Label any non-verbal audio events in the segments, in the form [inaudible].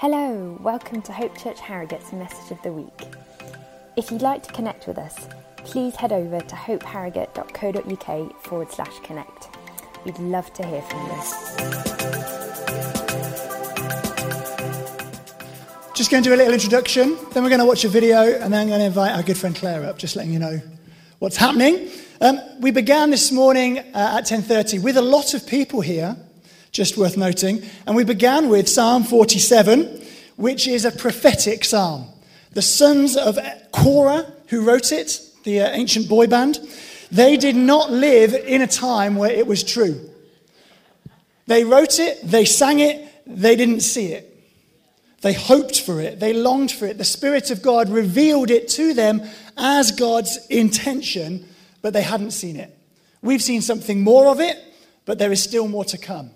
Hello, welcome to Hope Church Harrogate's Message of the Week. If you'd like to connect with us, please head over to hopeharrogate.co.uk forward slash connect. We'd love to hear from you. Just going to do a little introduction, then we're going to watch a video, and then I'm going to invite our good friend Claire up, just letting you know what's happening. Um, we began this morning uh, at 10.30 with a lot of people here, just worth noting, and we began with Psalm 47, which is a prophetic psalm. The sons of Korah, who wrote it, the uh, ancient boy band, they did not live in a time where it was true. They wrote it, they sang it, they didn't see it. They hoped for it, they longed for it. The Spirit of God revealed it to them as God's intention, but they hadn't seen it. We've seen something more of it, but there is still more to come.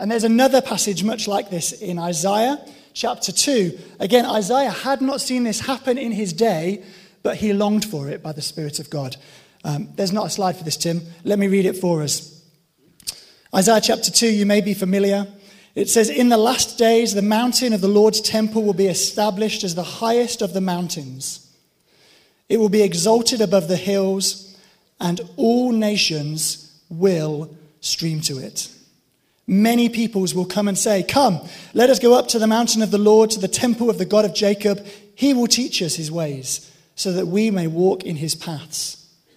And there's another passage much like this in Isaiah chapter 2. Again, Isaiah had not seen this happen in his day, but he longed for it by the Spirit of God. Um, there's not a slide for this, Tim. Let me read it for us. Isaiah chapter 2, you may be familiar. It says, In the last days, the mountain of the Lord's temple will be established as the highest of the mountains. It will be exalted above the hills, and all nations will stream to it. Many peoples will come and say, Come, let us go up to the mountain of the Lord, to the temple of the God of Jacob. He will teach us his ways, so that we may walk in his paths.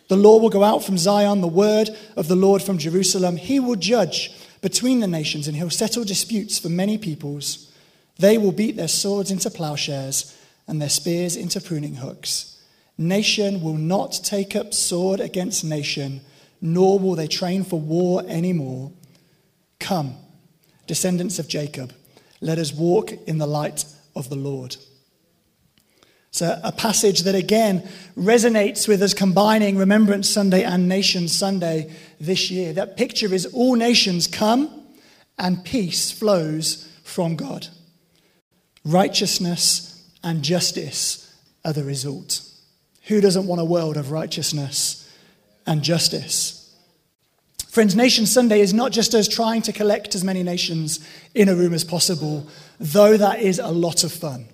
The law will go out from Zion, the word of the Lord from Jerusalem. He will judge between the nations, and he'll settle disputes for many peoples. They will beat their swords into plowshares and their spears into pruning hooks. Nation will not take up sword against nation, nor will they train for war anymore. Come, descendants of Jacob, let us walk in the light of the Lord. So, a passage that again resonates with us combining Remembrance Sunday and Nation Sunday this year. That picture is all nations come and peace flows from God. Righteousness and justice are the result. Who doesn't want a world of righteousness and justice? Friends, Nation Sunday is not just us trying to collect as many nations in a room as possible, though that is a lot of fun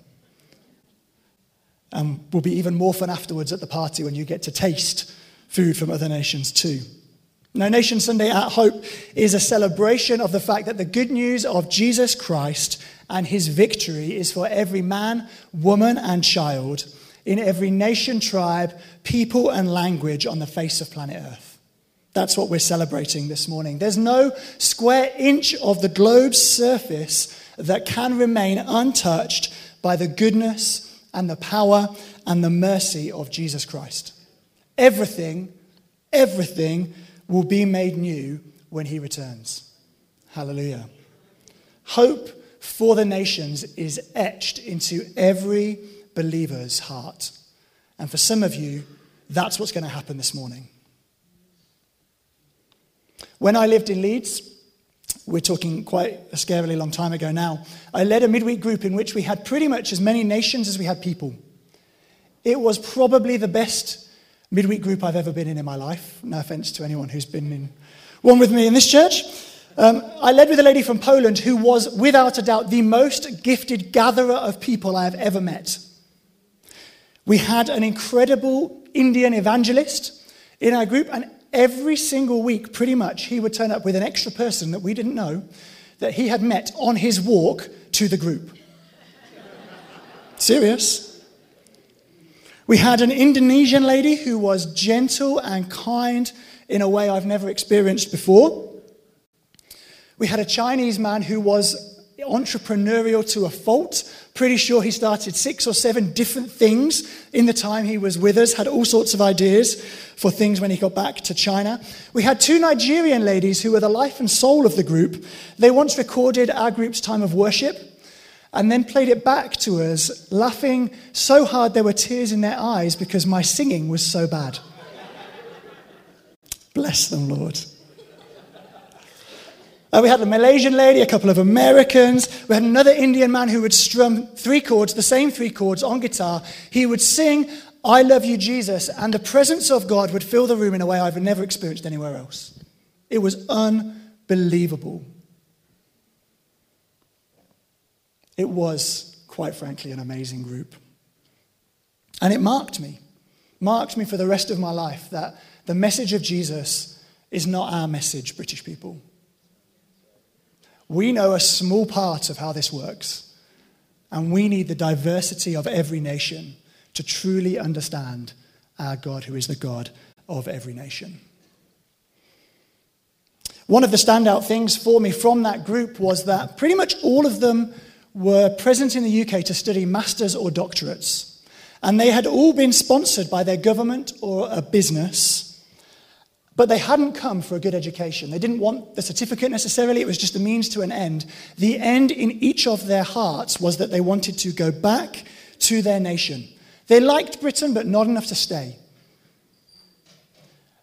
and will be even more fun afterwards at the party when you get to taste food from other nations too. Now, Nation Sunday at Hope is a celebration of the fact that the good news of Jesus Christ and his victory is for every man, woman, and child in every nation, tribe, people, and language on the face of planet Earth. That's what we're celebrating this morning. There's no square inch of the globe's surface that can remain untouched by the goodness and the power and the mercy of Jesus Christ. Everything, everything will be made new when he returns. Hallelujah. Hope for the nations is etched into every believer's heart. And for some of you, that's what's going to happen this morning. When I lived in Leeds, we're talking quite a scarily long time ago now, I led a midweek group in which we had pretty much as many nations as we had people. It was probably the best midweek group I've ever been in in my life. No offense to anyone who's been in one with me in this church. Um, I led with a lady from Poland who was, without a doubt, the most gifted gatherer of people I have ever met. We had an incredible Indian evangelist in our group, and every single week, pretty much, he would turn up with an extra person that we didn't know that he had met on his walk to the group. Serious. We had an Indonesian lady who was gentle and kind in a way I've never experienced before. We had a Chinese man who was entrepreneurial to a fault. Pretty sure he started six or seven different things in the time he was with us, had all sorts of ideas for things when he got back to China. We had two Nigerian ladies who were the life and soul of the group. They once recorded our group's time of worship and then played it back to us, laughing so hard there were tears in their eyes because my singing was so bad. Bless them, Lord. Uh, we had a Malaysian lady, a couple of Americans. We had another Indian man who would strum three chords, the same three chords on guitar. He would sing, I love you, Jesus, and the presence of God would fill the room in a way I've never experienced anywhere else. It was unbelievable. It was, quite frankly, an amazing group. And it marked me, marked me for the rest of my life that the message of Jesus is not our message, British people. We know a small part of how this works, and we need the diversity of every nation to truly understand our God, who is the God of every nation. One of the standout things for me from that group was that pretty much all of them were present in the UK to study masters or doctorates. And they had all been sponsored by their government or a business, but they hadn't come for a good education. They didn't want the certificate necessarily, it was just a means to an end. The end in each of their hearts was that they wanted to go back to their nation. They liked Britain, but not enough to stay.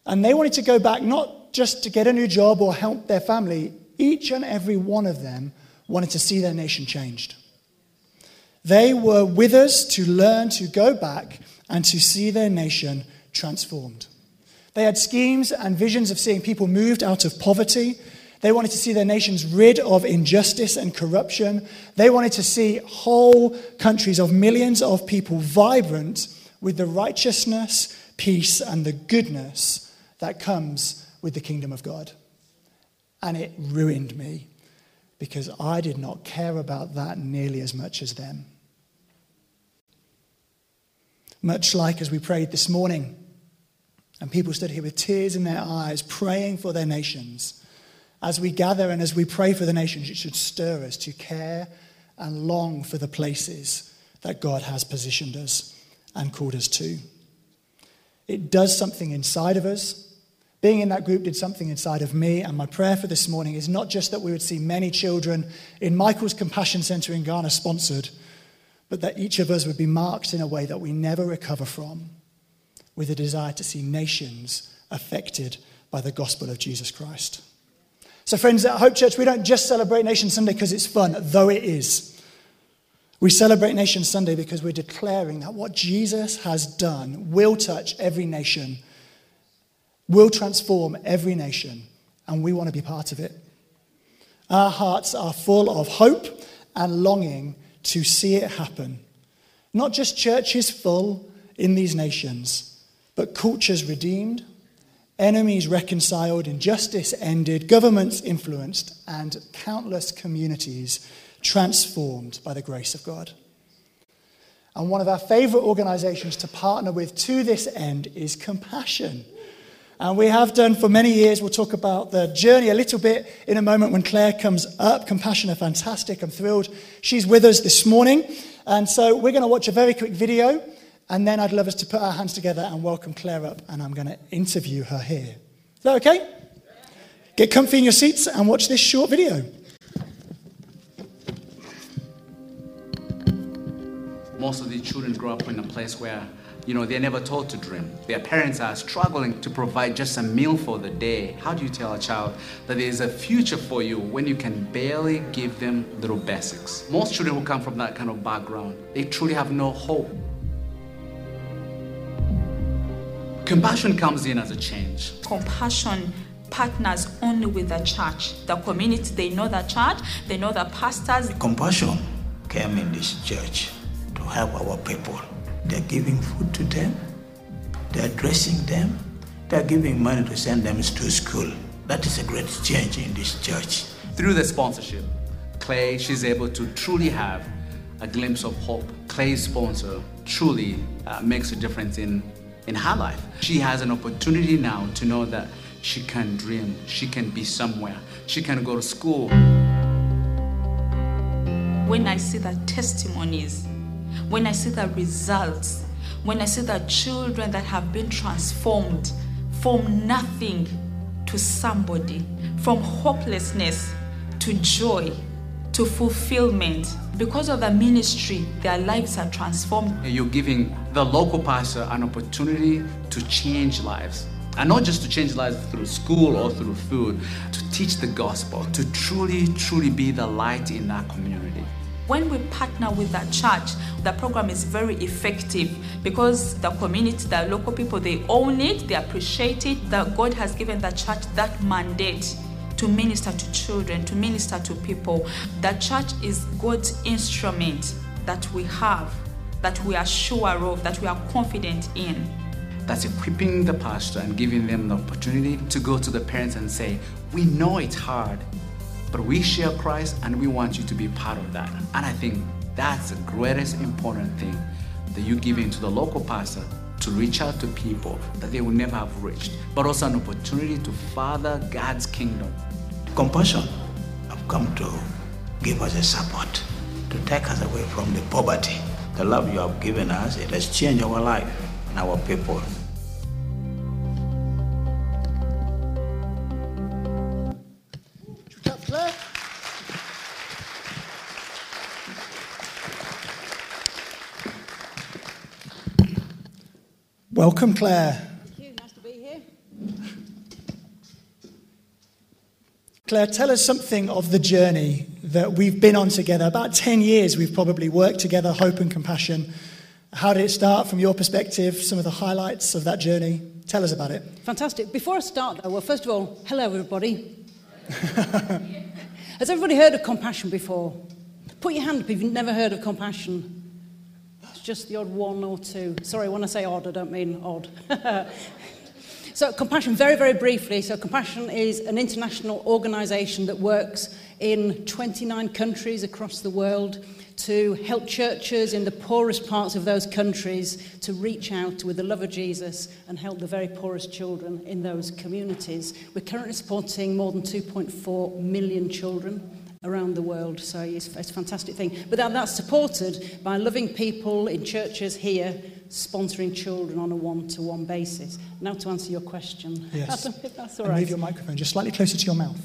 And they wanted to go back not just to get a new job or help their family, each and every one of them wanted to see their nation changed. They were with us to learn to go back and to see their nation transformed. They had schemes and visions of seeing people moved out of poverty. They wanted to see their nations rid of injustice and corruption. They wanted to see whole countries of millions of people vibrant with the righteousness, peace, and the goodness that comes with the kingdom of God. And it ruined me because I did not care about that nearly as much as them. Much like as we prayed this morning, and people stood here with tears in their eyes, praying for their nations. As we gather and as we pray for the nations, it should stir us to care and long for the places that God has positioned us and called us to. It does something inside of us being in that group did something inside of me, and my prayer for this morning is not just that we would see many children in Michael's Compassion Centre in Ghana sponsored, but that each of us would be marked in a way that we never recover from, with a desire to see nations affected by the gospel of Jesus Christ. So, friends, at Hope Church, we don't just celebrate Nation Sunday because it's fun, though it is. We celebrate Nation Sunday because we're declaring that what Jesus has done will touch every nation will transform every nation, and we want to be part of it. Our hearts are full of hope and longing to see it happen. Not just churches full in these nations, but cultures redeemed, enemies reconciled, injustice ended, governments influenced, and countless communities transformed by the grace of God. And one of our favorite organizations to partner with to this end is Compassion. And we have done for many years. We'll talk about the journey a little bit in a moment when Claire comes up. Compassion are fantastic. I'm thrilled she's with us this morning. And so we're going to watch a very quick video. And then I'd love us to put our hands together and welcome Claire up. And I'm going to interview her here. Is that okay? Get comfy in your seats and watch this short video. Most of the children grow up in a place where you know, they're never taught to dream. Their parents are struggling to provide just a meal for the day. How do you tell a child that there's a future for you when you can barely give them little basics? Most children who come from that kind of background, they truly have no hope. Compassion comes in as a change. Compassion partners only with the church, the community. They know the church, they know the pastors. Compassion came in this church to help our people they're giving food to them, they're dressing them, they're giving money to send them to school. That is a great change in this church. Through the sponsorship, Clay, she's able to truly have a glimpse of hope. Clay's sponsor truly uh, makes a difference in, in her life. She has an opportunity now to know that she can dream, she can be somewhere, she can go to school. When I see the testimonies when I see the results, when I see the children that have been transformed from nothing to somebody, from hopelessness to joy to fulfillment. Because of the ministry, their lives are transformed. You're giving the local pastor an opportunity to change lives. And not just to change lives through school or through food, to teach the gospel, to truly, truly be the light in that community. When we partner with that church, the program is very effective because the community, the local people, they own it, they appreciate it, that God has given the church that mandate to minister to children, to minister to people. The church is God's instrument that we have, that we are sure of, that we are confident in. That's equipping the pastor and giving them the opportunity to go to the parents and say, We know it's hard, but we share Christ and we want you to be part of that. And I think that's the greatest important thing that you give into the local pastor to reach out to people that they will never have reached, but also an opportunity to further God's kingdom. Compassion have come to give us a support, to take us away from the poverty. The love you have given us, it has changed our life and our people. Welcome, Claire. Thank you. Nice to be here. Claire, tell us something of the journey that we've been on together. About 10 years we've probably worked together, Hope and Compassion. How did it start from your perspective? Some of the highlights of that journey? Tell us about it. Fantastic. Before I start, though, well, first of all, hello, everybody. [laughs] Has everybody heard of compassion before? Put your hand up if you've never heard of compassion. Just the odd one or two. Sorry, when I say odd, I don't mean odd. [laughs] so, compassion, very, very briefly. So, compassion is an international organisation that works in 29 countries across the world to help churches in the poorest parts of those countries to reach out with the love of Jesus and help the very poorest children in those communities. We're currently supporting more than 2.4 million children around the world, so it's, it's a fantastic thing. But that, that's supported by loving people in churches here sponsoring children on a one-to-one basis. Now to answer your question. Yes. That's, that's all And right. move your microphone just slightly closer to your mouth.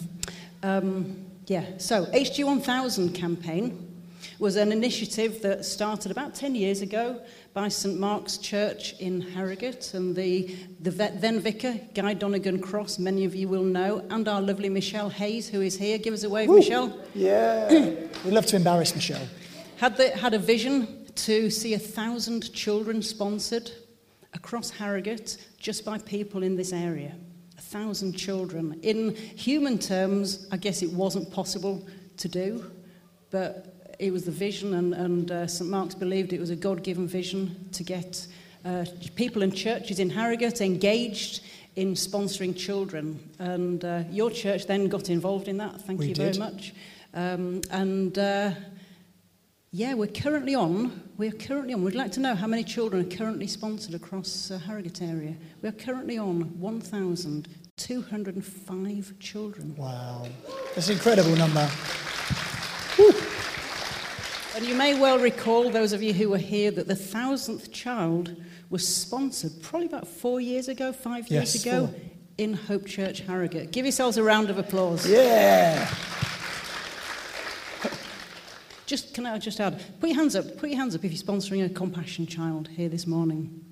Um, yeah, so HG 1000 campaign was an initiative that started about 10 years ago by St Mark's Church in Harrogate and the, the vet, then vicar, Guy Donegan Cross, many of you will know, and our lovely Michelle Hayes, who is here. Give us a wave, Michelle. Yeah. We'd love to embarrass Michelle. Had, the, had a vision to see a thousand children sponsored across Harrogate just by people in this area. A thousand children. In human terms, I guess it wasn't possible to do, but it was the vision, and, and uh, St Mark's believed it was a God given vision to get uh, people and churches in Harrogate engaged in sponsoring children. And uh, your church then got involved in that. Thank We you very did. much. Um, and uh, yeah, we're currently on. We're currently on. We'd like to know how many children are currently sponsored across uh, Harrogate area. We are currently on 1,205 children. Wow. That's an incredible number. And you may well recall, those of you who were here, that the thousandth child was sponsored probably about four years ago, five years ago, four. in Hope Church, Harrogate. Give yourselves a round of applause. Yeah. Just can I just add, put your hands up. Put your hands up if you're sponsoring a compassion child here this morning.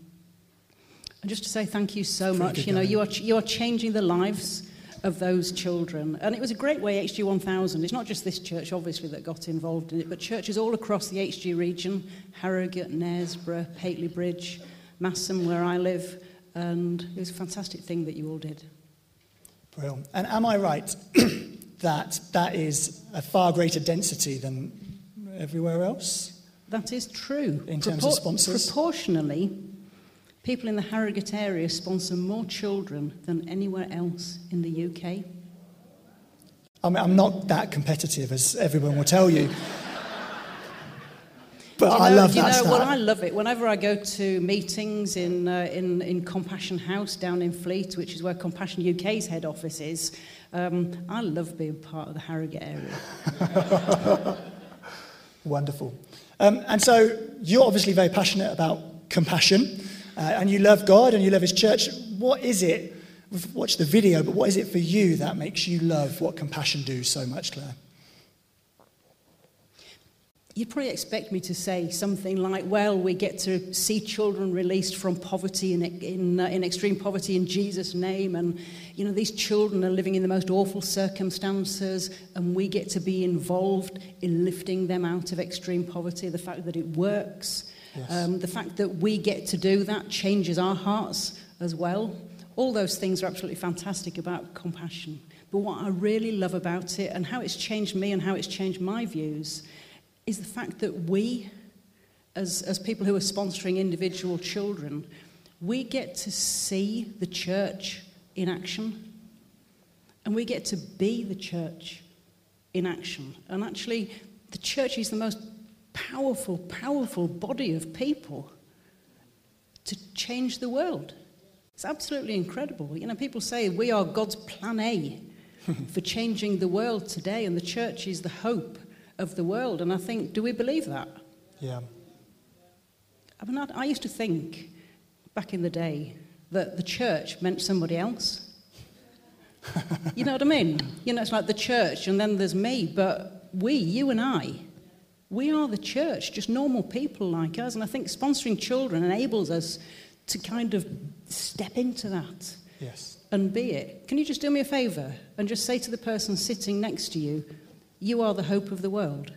And just to say thank you so Pretty much. You know, you are you are changing the lives of those children, and it was a great way. HG 1000. It's not just this church, obviously, that got involved in it, but churches all across the HG region: Harrogate, Knaresborough, Pateley Bridge, Masham, where I live, and it was a fantastic thing that you all did. Brilliant. And am I right [coughs] that that is a far greater density than everywhere else? That is true. In terms of sponsors? Proportionally, people in the Harrogate area sponsor more children than anywhere else in the UK. I mean, I'm not that competitive, as everyone will tell you. But you I know- love do you that know. Well, I love it. Whenever I go to meetings in, uh, in, in Compassion House down in Fleet, which is where Compassion UK's head office is, um, I love being part of the Harrogate area. [laughs] Wonderful. Um, and so you're obviously very passionate about compassion, uh, and you love God and you love His church. What is it? We've watched the video, but what is it for you that makes you love what compassion do so much, Claire? You'd probably expect me to say something like, well, we get to see children released from poverty in, in, uh, in extreme poverty in Jesus' name. And, you know, these children are living in the most awful circumstances, and we get to be involved in lifting them out of extreme poverty. The fact that it works, Yes. um, the fact that we get to do that changes our hearts as well. All those things are absolutely fantastic about compassion. But what I really love about it and how it's changed me and how it's changed my views is the fact that we, as, as people who are sponsoring individual children, we get to see the church in action and we get to be the church in action. And actually, the church is the most powerful, powerful body of people to change the world. It's absolutely incredible. You know, people say we are God's plan A [laughs] for changing the world today, and the church is the hope of the world. And I think, do we believe that? Yeah. I mean, I, I used to think back in the day that the church meant somebody else. [laughs] you know what I mean? You know, it's like the church, and then there's me, but we, you and I, we are the church, just normal people like us. And I think sponsoring children enables us to kind of step into that Yes. and be it. Can you just do me a favour and just say to the person sitting next to you, You are the hope of the world?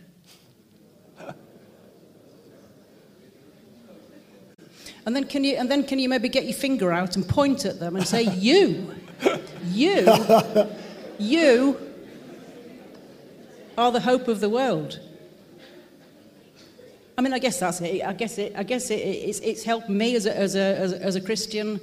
And then, can you, and then can you maybe get your finger out and point at them and say, [laughs] You, you, [laughs] you are the hope of the world? I mean, I guess that's it. I guess it. I guess it, it's, it's helped me as a, as, a, as, a, as a Christian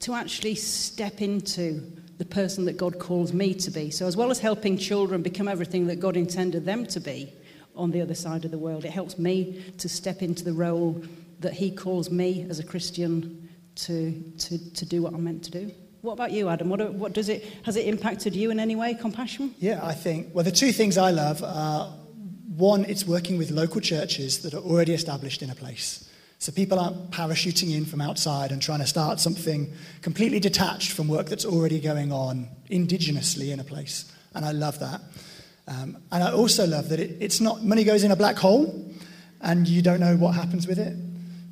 to actually step into the person that God calls me to be. So, as well as helping children become everything that God intended them to be on the other side of the world, it helps me to step into the role that He calls me as a Christian to, to, to do what I'm meant to do. What about you, Adam? What, what does it, has it impacted you in any way, compassion? Yeah, I think, well, the two things I love are one, it's working with local churches that are already established in a place. So people aren't parachuting in from outside and trying to start something completely detached from work that's already going on indigenously in a place. And I love that. Um, and I also love that it, it's not money goes in a black hole and you don't know what happens with it,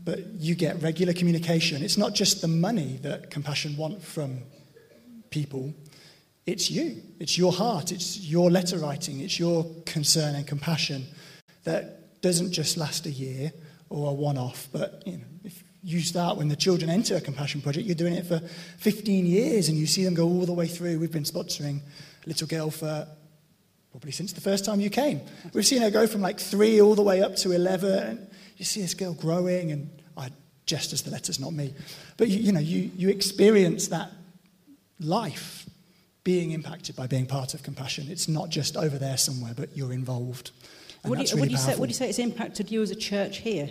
but you get regular communication. It's not just the money that compassion want from people, it's you. It's your heart. It's your letter writing. It's your concern and compassion that doesn't just last a year or a one off, but you know, if you start when the children enter a compassion project, you're doing it for 15 years and you see them go all the way through. We've been sponsoring a little girl for probably since the first time you came. We've seen her go from like three all the way up to 11. And you see this girl growing, and I jest as the letters, not me. But you, you know, you, you experience that life being impacted by being part of compassion. It's not just over there somewhere, but you're involved. What do, you, really what, do you say, what do you say it's impacted you as a church here?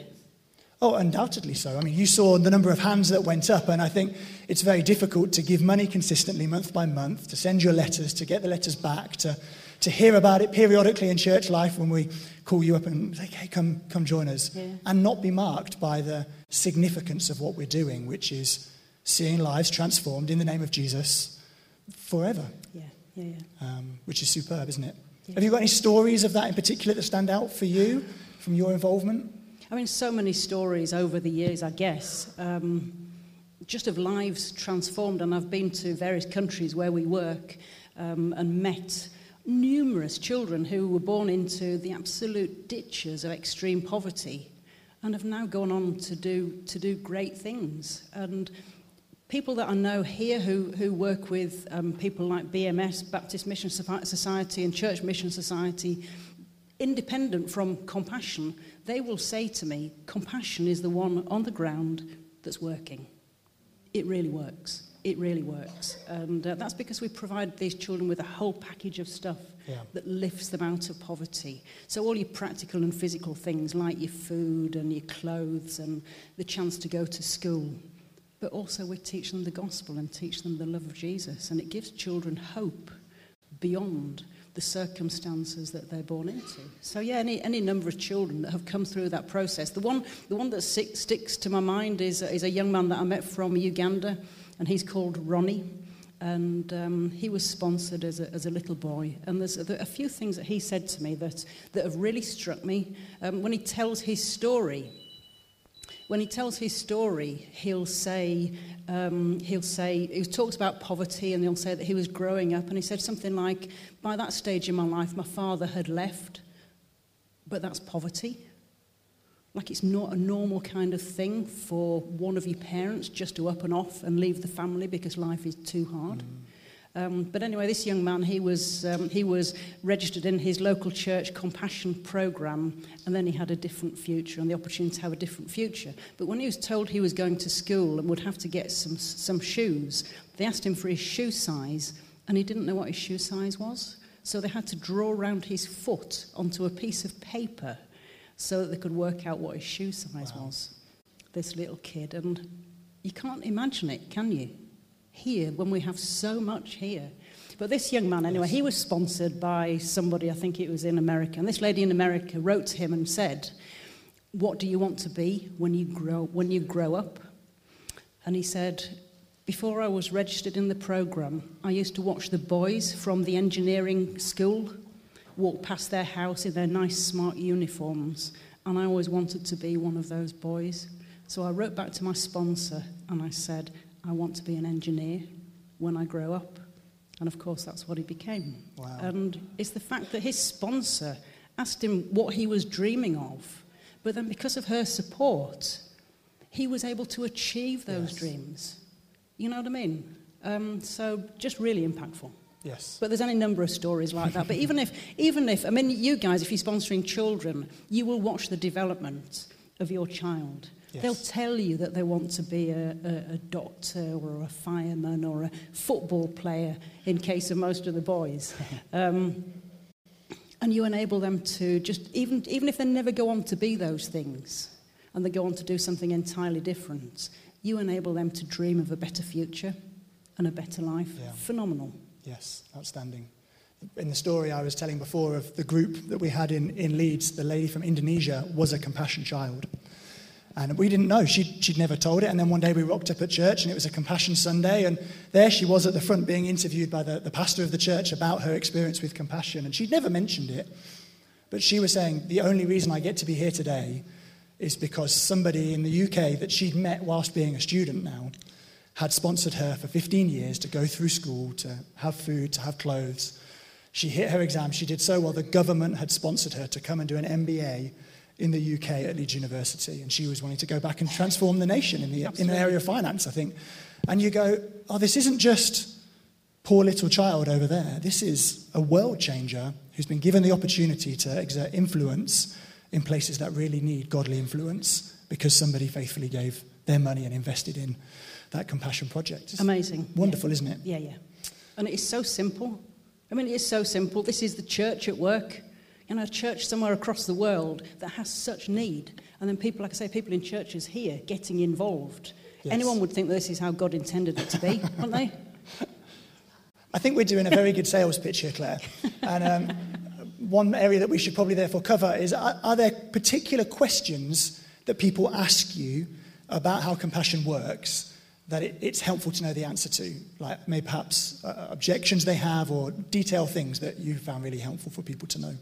Oh, undoubtedly so. I mean, you saw the number of hands that went up, and I think it's very difficult to give money consistently month by month, to send your letters, to get the letters back, to, to hear about it periodically in church life when we call you up and say, hey, come, come join us, Yeah. and not be marked by the significance of what we're doing, which is seeing lives transformed in the name of Jesus forever, Yeah, yeah, yeah. um, which is superb, isn't it? Have you got any stories of that in particular that stand out for you from your involvement? I mean, so many stories over the years, I guess, um, just of lives transformed. And I've been to various countries where we work um, and met numerous children who were born into the absolute ditches of extreme poverty and have now gone on to do, to do great things. And people that I know here who, who work with um, people like BMS, Baptist Mission Society, and Church Mission Society, independent from compassion, they will say to me, compassion is the one on the ground that's working. It really works. It really works. And uh, that's because we provide these children with a whole package of stuff Yeah. that lifts them out of poverty. So, all your practical and physical things like your food and your clothes and the chance to go to school. But also, we teach them the gospel and teach them the love of Jesus. And it gives children hope beyond the circumstances that they're born into. So, yeah, any, any number of children that have come through that process. The one, the one that stick, sticks to my mind is, is a young man that I met from Uganda, and he's called Ronnie. And um, he was sponsored as a, as a little boy. And there's a, a few things that he said to me that, that have really struck me. Um, when he tells his story, when he tells his story, he'll say, um, he'll say, he talks about poverty and he'll say that he was growing up and he said something like, by that stage in my life, my father had left, but that's poverty. Like it's not a normal kind of thing for one of your parents just to up and off and leave the family because life is too hard. Um, but anyway, this young man, he was, um, he was registered in his local church compassion program, and then he had a different future and the opportunity to have a different future. But when he was told he was going to school and would have to get some, some shoes, they asked him for his shoe size, and he didn't know what his shoe size was. So they had to draw around his foot onto a piece of paper so that they could work out what his shoe size wow. was. This little kid. And you can't imagine it, can you? Here, when we have so much here. But this young man, anyway, he was sponsored by somebody, I think it was in America. And this lady in America wrote to him and said, What do you want to be when you grow, when you grow up? And he said, Before I was registered in the program, I used to watch the boys from the engineering school walk past their house in their nice, smart uniforms. And I always wanted to be one of those boys. So I wrote back to my sponsor and I said, I want to be an engineer when I grow up. And of course, that's what he became. Wow. And it's the fact that his sponsor asked him what he was dreaming of. But then, because of her support, he was able to achieve those yes. dreams. You know what I mean? Um, so, just really impactful. Yes. But there's any number of stories like that. but even if, even if, I mean, you guys, if you're sponsoring children, you will watch the development of your child. Yes. They'll tell you that they want to be a, a, a, doctor or a fireman or a football player, in case of most of the boys. [laughs] Um, and you enable them to just, even, even if they never go on to be those things, and they go on to do something entirely different, you enable them to dream of a better future and a better life. Yeah. Phenomenal. Yes, outstanding. In the story I was telling before of the group that we had in, in Leeds, the lady from Indonesia was a compassion child. And we didn't know. She'd, she'd never told it. And then one day we rocked up at church and it was a Compassion Sunday. And there she was at the front being interviewed by the, the pastor of the church about her experience with compassion. And she'd never mentioned it. But she was saying, The only reason I get to be here today is because somebody in the UK that she'd met whilst being a student now had sponsored her for 15 years to go through school, to have food, to have clothes. She hit her exam. She did so well. The government had sponsored her to come and do an MBA in the UK at Leeds University, and she was wanting to go back and transform the nation in the, in the area of finance, I think. And you go, oh, this isn't just poor little child over there. This is a world changer who's been given the opportunity to exert influence in places that really need godly influence because somebody faithfully gave their money and invested in that compassion project. It's Amazing. Wonderful, yeah. isn't it? Yeah, yeah. And it is so simple. I mean, it is so simple. This is the church at work in a church somewhere across the world that has such need. And then people, like I say, people in churches here getting involved. Yes. Anyone would think that this is how God intended it to be, wouldn't they? [laughs] I think we're doing a very good sales pitch here, Claire. And um, one area that we should probably therefore cover is are, are there particular questions that people ask you about how compassion works that it, it's helpful to know the answer to? Like maybe perhaps uh, objections they have or detailed things that you found really helpful for people to know?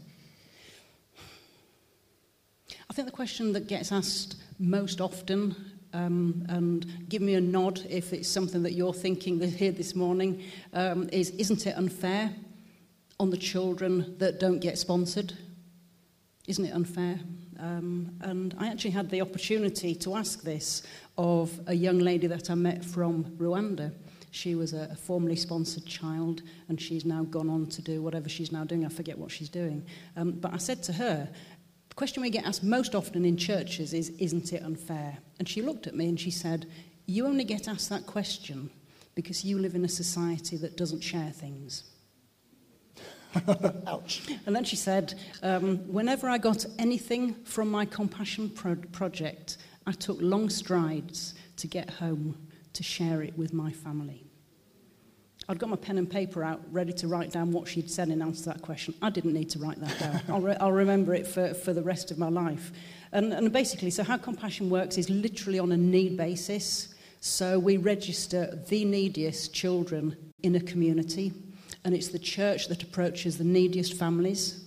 I think the question that gets asked most often, um, and give me a nod if it's something that you're thinking here this morning, um, is isn't it unfair on the children that don't get sponsored? Isn't it unfair? Um, and I actually had the opportunity to ask this of a young lady that I met from Rwanda. She was a, a formerly sponsored child, and she's now gone on to do whatever she's now doing. I forget what she's doing. Um, but I said to her, question we get asked most often in churches is, Isn't it unfair? And she looked at me and she said, You only get asked that question because you live in a society that doesn't share things. [laughs] Ouch. And then she said, um, Whenever I got anything from my compassion pro- project, I took long strides to get home to share it with my family. I'd got my pen and paper out, ready to write down what she'd said in answer to that question. I didn't need to write that down. I'll, re I'll remember it for, for the rest of my life. And, and basically, so how compassion works is literally on a need basis. So we register the neediest children in a community, and it's the church that approaches the neediest families.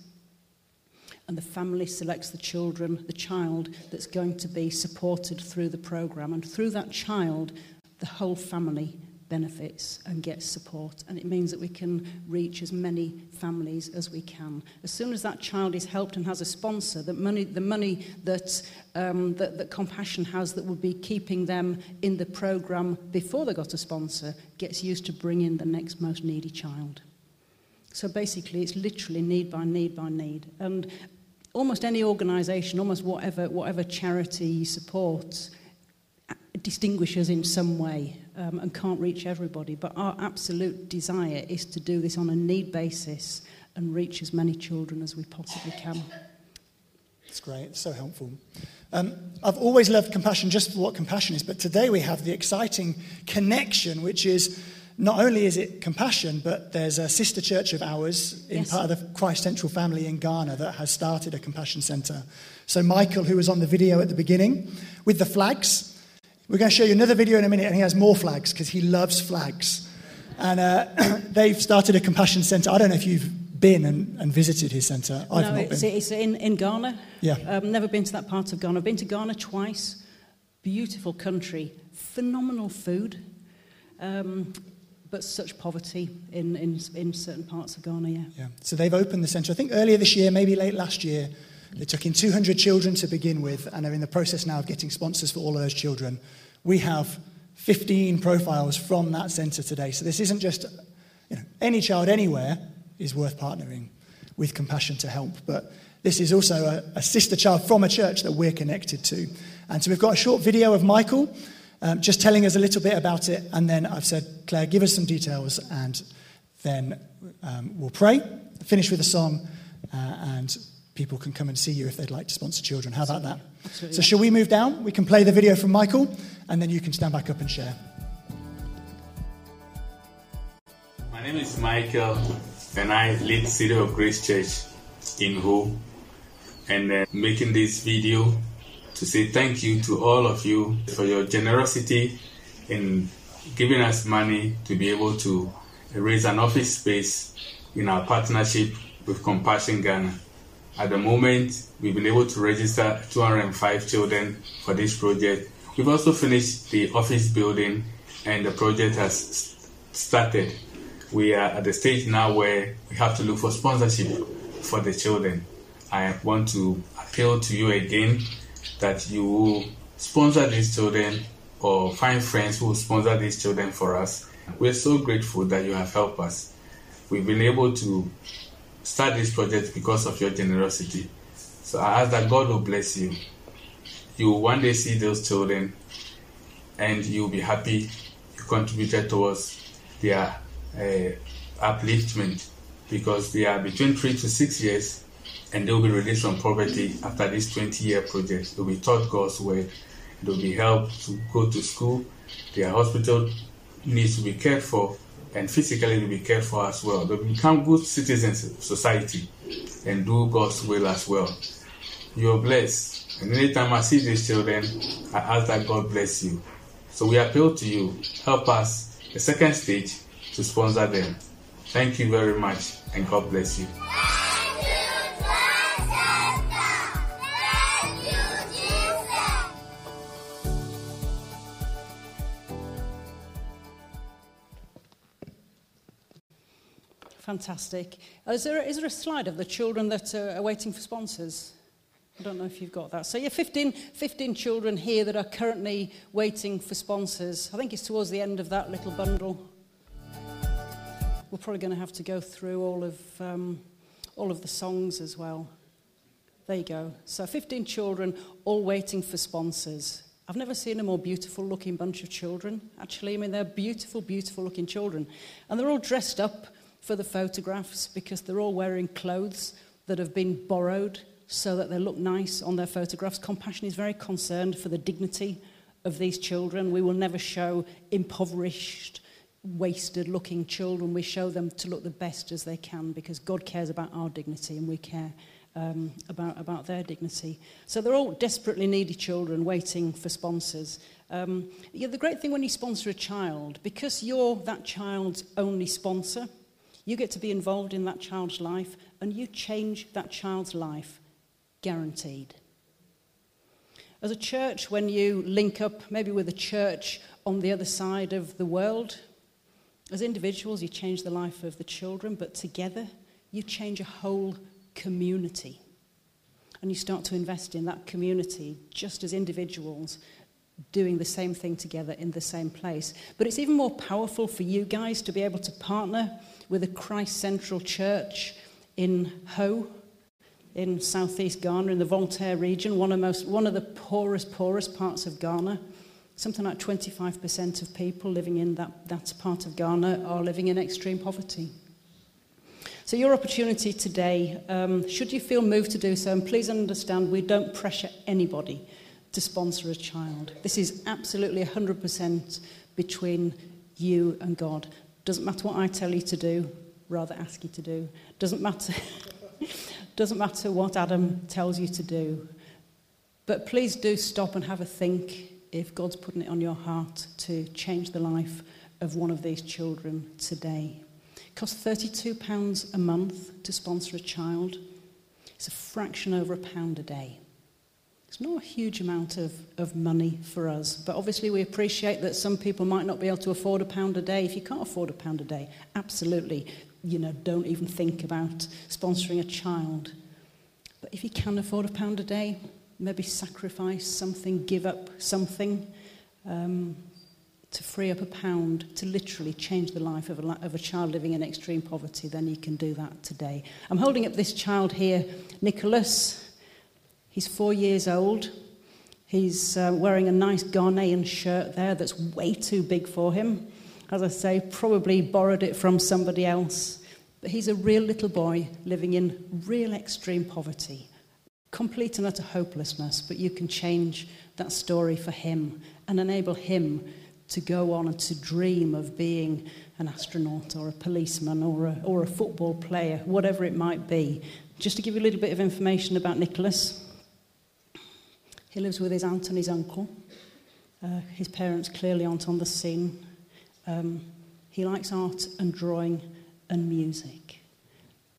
And the family selects the children, the child that's going to be supported through the program. And through that child, the whole family benefits and get support. And it means that we can reach as many families as we can. As soon as that child is helped and has a sponsor, the money, the money that, um, that, that Compassion has that would be keeping them in the programme before they got a sponsor gets used to bring in the next most needy child. So basically, it's literally need by need by need. And almost any organisation, almost whatever, whatever charity you support, distinguishes in some way um, and can't reach everybody. But our absolute desire is to do this on a need basis and reach as many children as we possibly can. It's great. It's so helpful. Um, I've always loved compassion just for what compassion is, but today we have the exciting connection, which is not only is it compassion, but there's a sister church of ours in Yes. part of the Christ Central family in Ghana that has started a compassion centre. So, Michael, who was on the video at the beginning with the flags, we're going to show you another video in a minute, and he has more flags because he loves flags. And uh, [clears throat] they've started a compassion centre. I don't know if you've been and, and visited his centre. I've no, not it's, been. it's in, in Ghana. Yeah. Um, never been to that part of Ghana. I've been to Ghana twice. Beautiful country, phenomenal food, um, but such poverty in, in, in certain parts of Ghana, yeah. Yeah. So they've opened the centre. I think earlier this year, maybe late last year, they took in 200 children to begin with and are in the process now of getting sponsors for all of those children. We have 15 profiles from that centre today. So this isn't just, you know, any child anywhere is worth partnering with Compassion to help. But this is also a, a sister child from a church that we're connected to. And so we've got a short video of Michael um, just telling us a little bit about it. And then I've said, Claire, give us some details and then um, we'll pray, finish with a song, uh, and people can come and see you if they'd like to sponsor children. How about that? Absolutely. So, shall we move down? We can play the video from Michael, and then you can stand back up and share. My name is Michael, and I lead City of Grace Church in Ho. And uh, making this video to say thank you to all of you for your generosity in giving us money to be able to raise an office space in our partnership with Compassion Ghana. At the moment, we've been able to register 205 children for this project. We've also finished the office building, and the project has started. We are at the stage now where we have to look for sponsorship for the children. I want to appeal to you again that you will sponsor these children or find friends who will sponsor these children for us. We're so grateful that you have helped us. We've been able to start this project because of your generosity. So I ask that God will bless you. You will one day see those children and you'll be happy you contributed towards their uh, upliftment because they are between three to six years and they will be released from poverty after this 20 year project. They'll be taught God's word, they'll be helped to go to school, their hospital needs to be cared for, and physically to be cared for as well. They'll become good citizens of society and do God's will as well. You're blessed. And anytime I see these children, I ask that God bless you. So we appeal to you, help us, the second stage, to sponsor them. Thank you very much, and God bless you. Fantastic. Uh, Is there, is there a slide of the children that are, are waiting for sponsors? I don't know if you've got that. So, yeah, 15, 15 children here that are currently waiting for sponsors. I think it's towards the end of that little bundle. We're probably going to have to go through all of, um, all of the songs as well. There you go. So, 15 children all waiting for sponsors. I've never seen a more beautiful looking bunch of children, actually. I mean, they're beautiful, beautiful looking children. And they're all dressed up for the photographs because they're all wearing clothes that have been borrowed so that they look nice on their photographs. Compassion is very concerned for the dignity of these children. We will never show impoverished, wasted looking children. We show them to look the best as they can because God cares about our dignity and we care um, about, about their dignity. So they're all desperately needy children waiting for sponsors. Um, yeah, the great thing when you sponsor a child, because you're that child's only sponsor, you get to be involved in that child's life and you change that child's life, guaranteed. As a church, when you link up maybe with a church on the other side of the world, As individuals, you change the life of the children, but together, you change a whole community. And you start to invest in that community just as individuals doing the same thing together in the same place. But it's even more powerful for you guys to be able to partner with a Christ Central Church in Ho, in southeast Ghana, in the Volta region, one of, most, one of the poorest, poorest parts of Ghana. Something like 25% of people living in that, that part of Ghana are living in extreme poverty. So, your opportunity today, um, should you feel moved to do so, and please understand we don't pressure anybody to sponsor a child. This is absolutely 100% between you and God. Doesn't matter what I tell you to do, rather ask you to do. Doesn't matter, [laughs] doesn't matter what Adam tells you to do. But please do stop and have a think if God's putting it on your heart to change the life of one of these children today. It costs £32 a month to sponsor a child. It's a fraction over a pound a day. It's not a huge amount of, of money for us, but obviously we appreciate that some people might not be able to afford a pound a day. If you can't afford a pound a day, absolutely, you know, don't even think about sponsoring a child. But if you can afford a pound a day, maybe sacrifice something, give up something um, to free up a pound to literally change the life of a, of a child living in extreme poverty, then you can do that today. I'm holding up this child here, Nicholas. He's four years old. He's uh, wearing a nice Ghanaian shirt there that's way too big for him. As I say, probably borrowed it from somebody else. But he's a real little boy living in real extreme poverty, complete and utter hopelessness. But you can change that story for him and enable him to go on and to dream of being an astronaut or a policeman or a, or a football player, whatever it might be. Just to give you a little bit of information about Nicholas, He lives with his aunt and his uncle. Uh, his parents clearly aren't on the scene. Um, he likes art and drawing and music.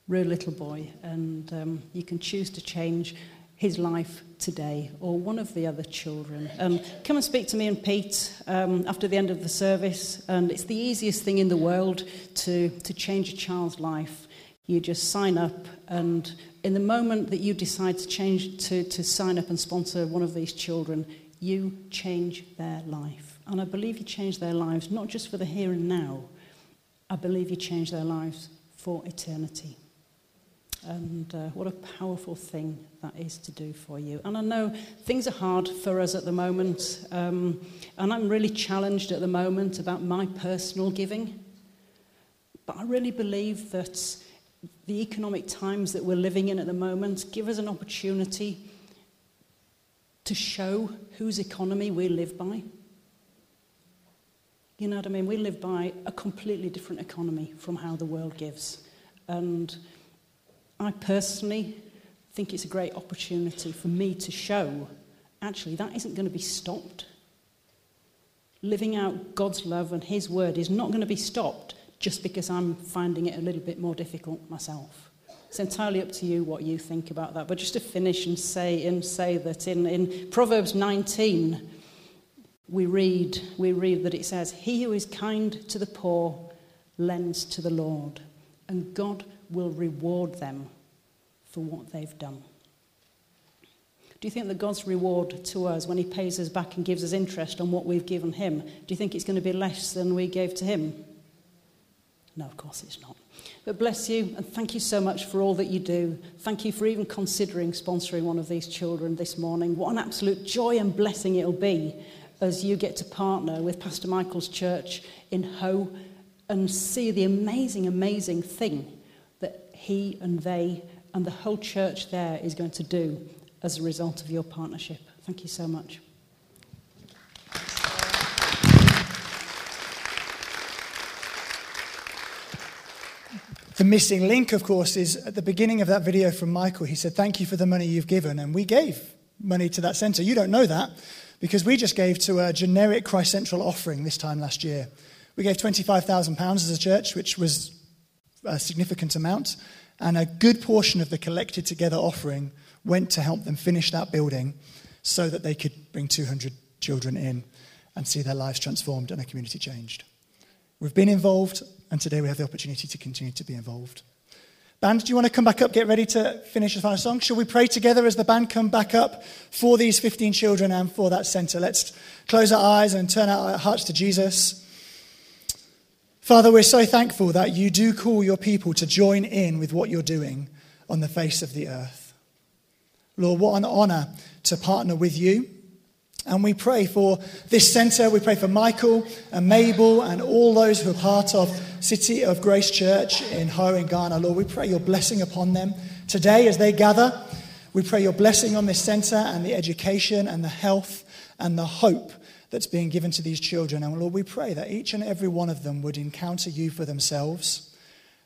Real little boy, and um, you can choose to change his life today or one of the other children. Um, come and speak to me and Pete um, after the end of the service, and it's the easiest thing in the world to, to change a child's life. You just sign up and in the moment that you decide to change to, to sign up and sponsor one of these children, you change their life. And I believe you change their lives not just for the here and now, I believe you change their lives for eternity. And uh, what a powerful thing that is to do for you. And I know things are hard for us at the moment. Um, and I'm really challenged at the moment about my personal giving. But I really believe that the economic times that we're living in at the moment give us an opportunity to show whose economy we live by. You know what I mean? We live by a completely different economy from how the world gives. And I personally think it's a great opportunity for me to show actually that isn't going to be stopped. Living out God's love and His word is not going to be stopped just because I'm finding it a little bit more difficult myself. It's entirely up to you what you think about that. But just to finish and say, and say that in, in Proverbs 19, we read, we read that it says, He who is kind to the poor lends to the Lord, and God will reward them for what they've done. Do you think that God's reward to us when He pays us back and gives us interest on what we've given Him, do you think it's going to be less than we gave to Him? No, of course it's not. But bless you and thank you so much for all that you do. Thank you for even considering sponsoring one of these children this morning. What an absolute joy and blessing it'll be as you get to partner with Pastor Michael's church in Ho and see the amazing, amazing thing that he and they and the whole church there is going to do as a result of your partnership. Thank you so much. The missing link, of course, is at the beginning of that video from Michael. He said, Thank you for the money you've given. And we gave money to that centre. You don't know that because we just gave to a generic Christ Central offering this time last year. We gave £25,000 as a church, which was a significant amount. And a good portion of the collected together offering went to help them finish that building so that they could bring 200 children in and see their lives transformed and a community changed. We've been involved, and today we have the opportunity to continue to be involved. Band, do you want to come back up, get ready to finish the final song? Shall we pray together as the band come back up for these 15 children and for that centre? Let's close our eyes and turn our hearts to Jesus. Father, we're so thankful that you do call your people to join in with what you're doing on the face of the earth. Lord, what an honour to partner with you and we pray for this centre. We pray for Michael and Mabel and all those who are part of City of Grace Church in Ho in Ghana. Lord, we pray your blessing upon them today as they gather. We pray your blessing on this centre and the education and the health and the hope that's being given to these children. And Lord, we pray that each and every one of them would encounter you for themselves,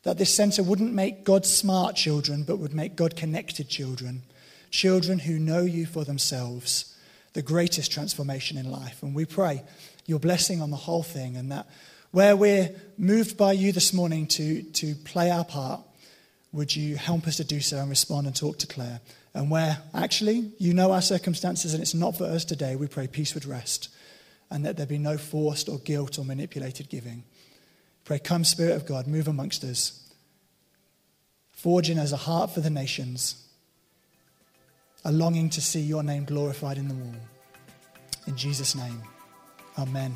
that this centre wouldn't make God smart children, but would make God connected children, children who know you for themselves the greatest transformation in life. And we pray your blessing on the whole thing and that where we're moved by you this morning to, to play our part, would you help us to do so and respond and talk to Claire? And where actually you know our circumstances and it's not for us today, we pray peace would rest and that there be no forced or guilt or manipulated giving. Pray, come, Spirit of God, move amongst us, forge in us a heart for the nations a longing to see your name glorified in the world. In Jesus' name, amen.